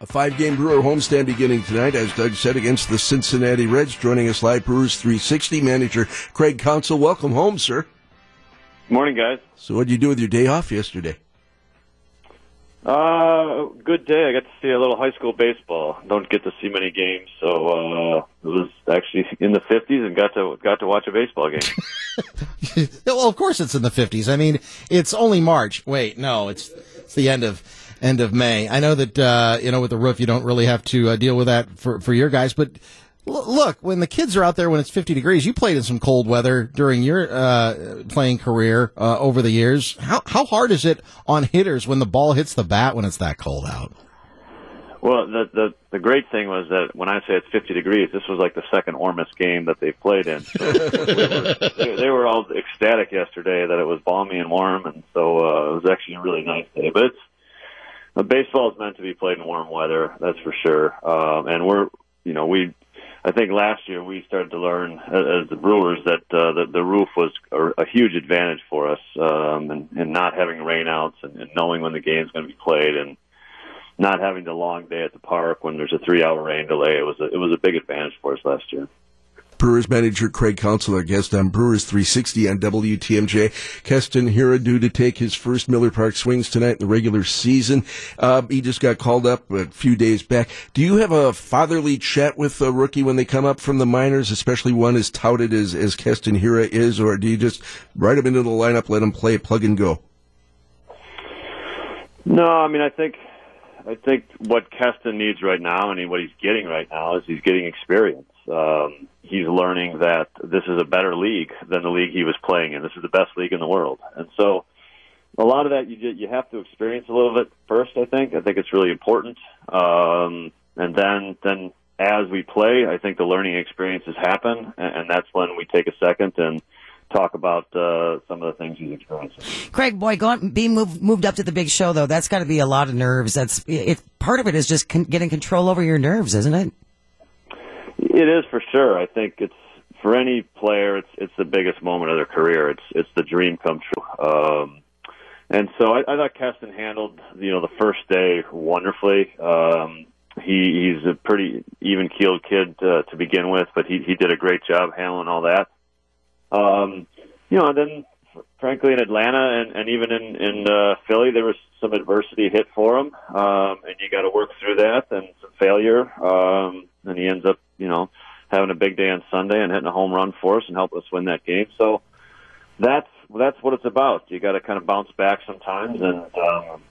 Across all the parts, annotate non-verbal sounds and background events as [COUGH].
A five game Brewer homestand beginning tonight, as Doug said, against the Cincinnati Reds. Joining us live, Brewers 360 manager Craig Counsell. Welcome home, sir. Morning, guys. So, what did you do with your day off yesterday? Uh, good day. I got to see a little high school baseball. Don't get to see many games, so uh, it was actually in the fifties and got to got to watch a baseball game. [LAUGHS] [LAUGHS] well, of course it's in the fifties. I mean, it's only March. Wait, no, it's it's the end of end of May. I know that uh, you know with the roof you don't really have to uh, deal with that for for your guys, but look, when the kids are out there when it's 50 degrees, you played in some cold weather during your uh, playing career uh, over the years. How how hard is it on hitters when the ball hits the bat when it's that cold out? Well, the the the great thing was that when I say it's 50 degrees, this was like the second warmest game that they've played in. So we were, [LAUGHS] they were all ecstatic yesterday that it was balmy and warm, and so uh, it was actually a really nice day. But it's uh, baseball is meant to be played in warm weather, that's for sure. Um, and we're, you know, we I think last year we started to learn as the Brewers that uh, the, the roof was a, a huge advantage for us, um, and, and not having rainouts and, and knowing when the game's going to be played, and not having the long day at the park when there's a three-hour rain delay. It was a, it was a big advantage for us last year. Brewers manager Craig Counsell, guest on Brewers 360 on WTMJ. Keston Hiura due to take his first Miller Park swings tonight in the regular season. Uh, he just got called up a few days back. Do you have a fatherly chat with a rookie when they come up from the minors, especially one as touted as, as Keston Hiura is, or do you just write him into the lineup, let him play, plug and go? No, I mean, I think I think what Keston needs right now, and what he's getting right now, is he's getting experience. Um, he's learning that this is a better league than the league he was playing in. This is the best league in the world, and so a lot of that you you have to experience a little bit first. I think I think it's really important, um, and then then as we play, I think the learning experiences happen, and, and that's when we take a second and talk about uh, some of the things he's experiencing. Craig, boy, going being moved moved up to the big show though, that's got to be a lot of nerves. That's it. Part of it is just con- getting control over your nerves, isn't it? It is for sure. I think it's for any player. It's it's the biggest moment of their career. It's it's the dream come true. Um, and so I, I thought Keston handled you know the first day wonderfully. Um, he he's a pretty even keeled kid uh, to begin with, but he he did a great job handling all that. Um, you know, and then frankly in Atlanta and, and even in in uh, Philly, there was some adversity hit for him, um, and you got to work through that and failure. Um, and he ends up, you know, having a big day on Sunday and hitting a home run for us and help us win that game. So that's that's what it's about. You got to kind of bounce back sometimes and. Um,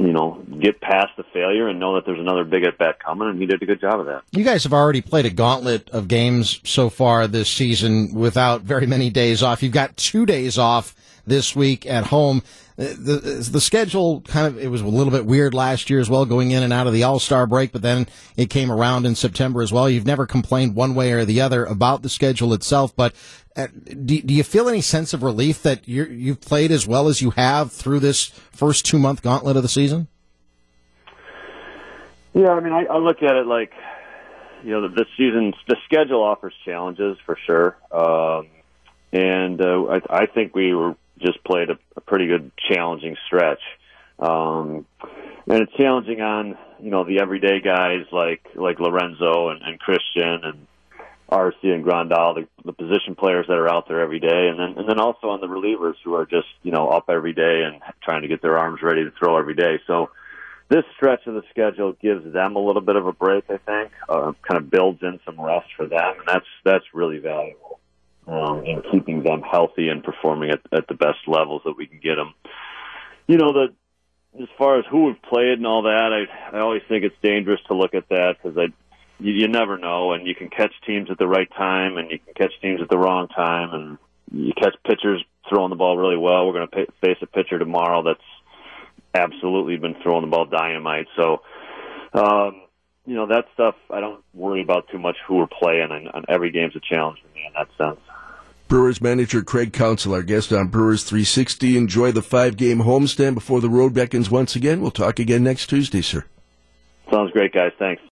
you know, get past the failure and know that there's another big at bat coming, and he did a good job of that. You guys have already played a gauntlet of games so far this season without very many days off. You've got two days off this week at home. The, the schedule kind of, it was a little bit weird last year as well, going in and out of the All-Star break, but then it came around in September as well. You've never complained one way or the other about the schedule itself, but uh, do, do you feel any sense of relief that you you've played as well as you have through this first two month gauntlet of the season? Yeah, I mean, I, I look at it like, you know, this season, the schedule offers challenges for sure. Um, and uh, I, I think we were just played a, a pretty good challenging stretch. Um, and it's challenging on you know the everyday guys like like Lorenzo and, and Christian and Arcia and Grandal, the, the position players that are out there every day, and then and then also on the relievers who are just you know up every day and trying to get their arms ready to throw every day. So this stretch of the schedule gives them a little bit of a break. I think uh, kind of builds in some rest for them, and that's that's really valuable um, in keeping them healthy and performing at, at the best levels that we can get them. You know, the as far as who we've played and all that, I I always think it's dangerous to look at that because I you, you never know, and you can catch teams at the right time, and you can catch teams at the wrong time, and you catch pitchers throwing the ball really well. We're going to face a pitcher tomorrow that's absolutely been throwing the ball dynamite. So, um, you know, that stuff I don't worry about too much who we're playing, and, and every game's a challenge for me in that sense. Brewers manager Craig Counsell, our guest on Brewers 360. Enjoy the five game homestand before the road beckons once again. We'll talk again next Tuesday, sir. Sounds great, guys. Thanks.